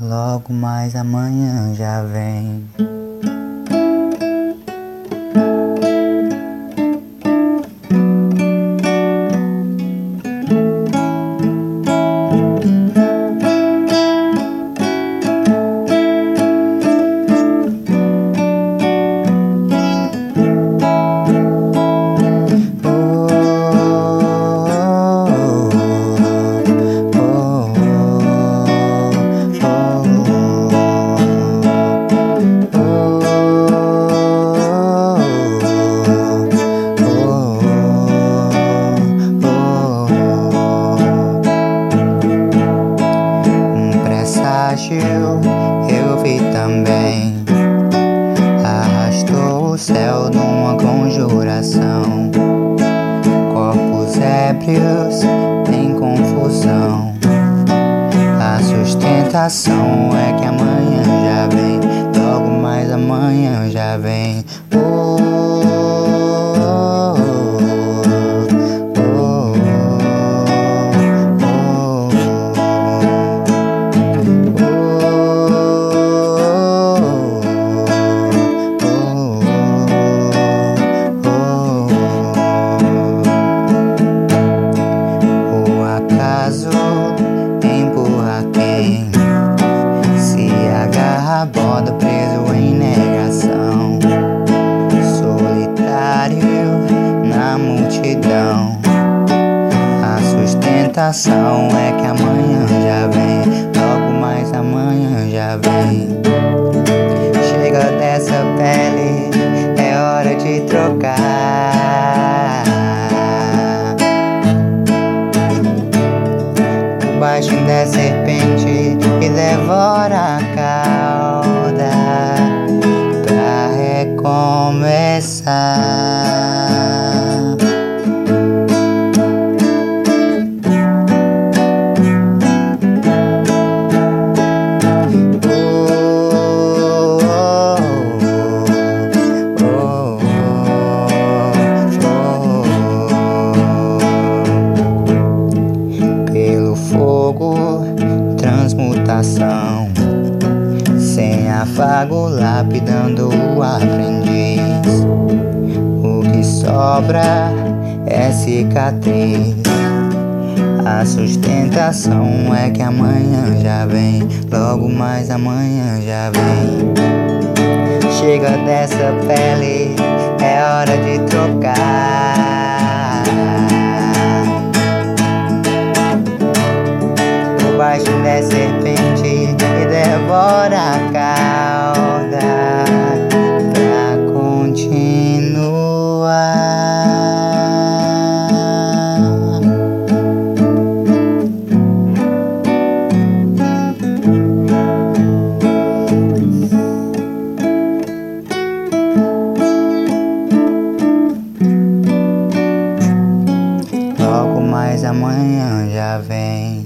Logo mais amanhã já vem. Presságio eu vi também. Arrastou o céu numa conjuração. Corpos ébrios em confusão. A sustentação é que amanhã já vem. Logo mais amanhã já vem. Sustentação é que amanhã já vem, logo mais amanhã já vem. Chega dessa pele, é hora de trocar. O baixo da serpente e devora fogo, transmutação. Sem afago, lapidando o aprendiz. O que sobra é cicatriz. A sustentação é que amanhã já vem, logo mais amanhã já vem. Chega dessa pele, é hora de trocar. Mais amanhã já vem.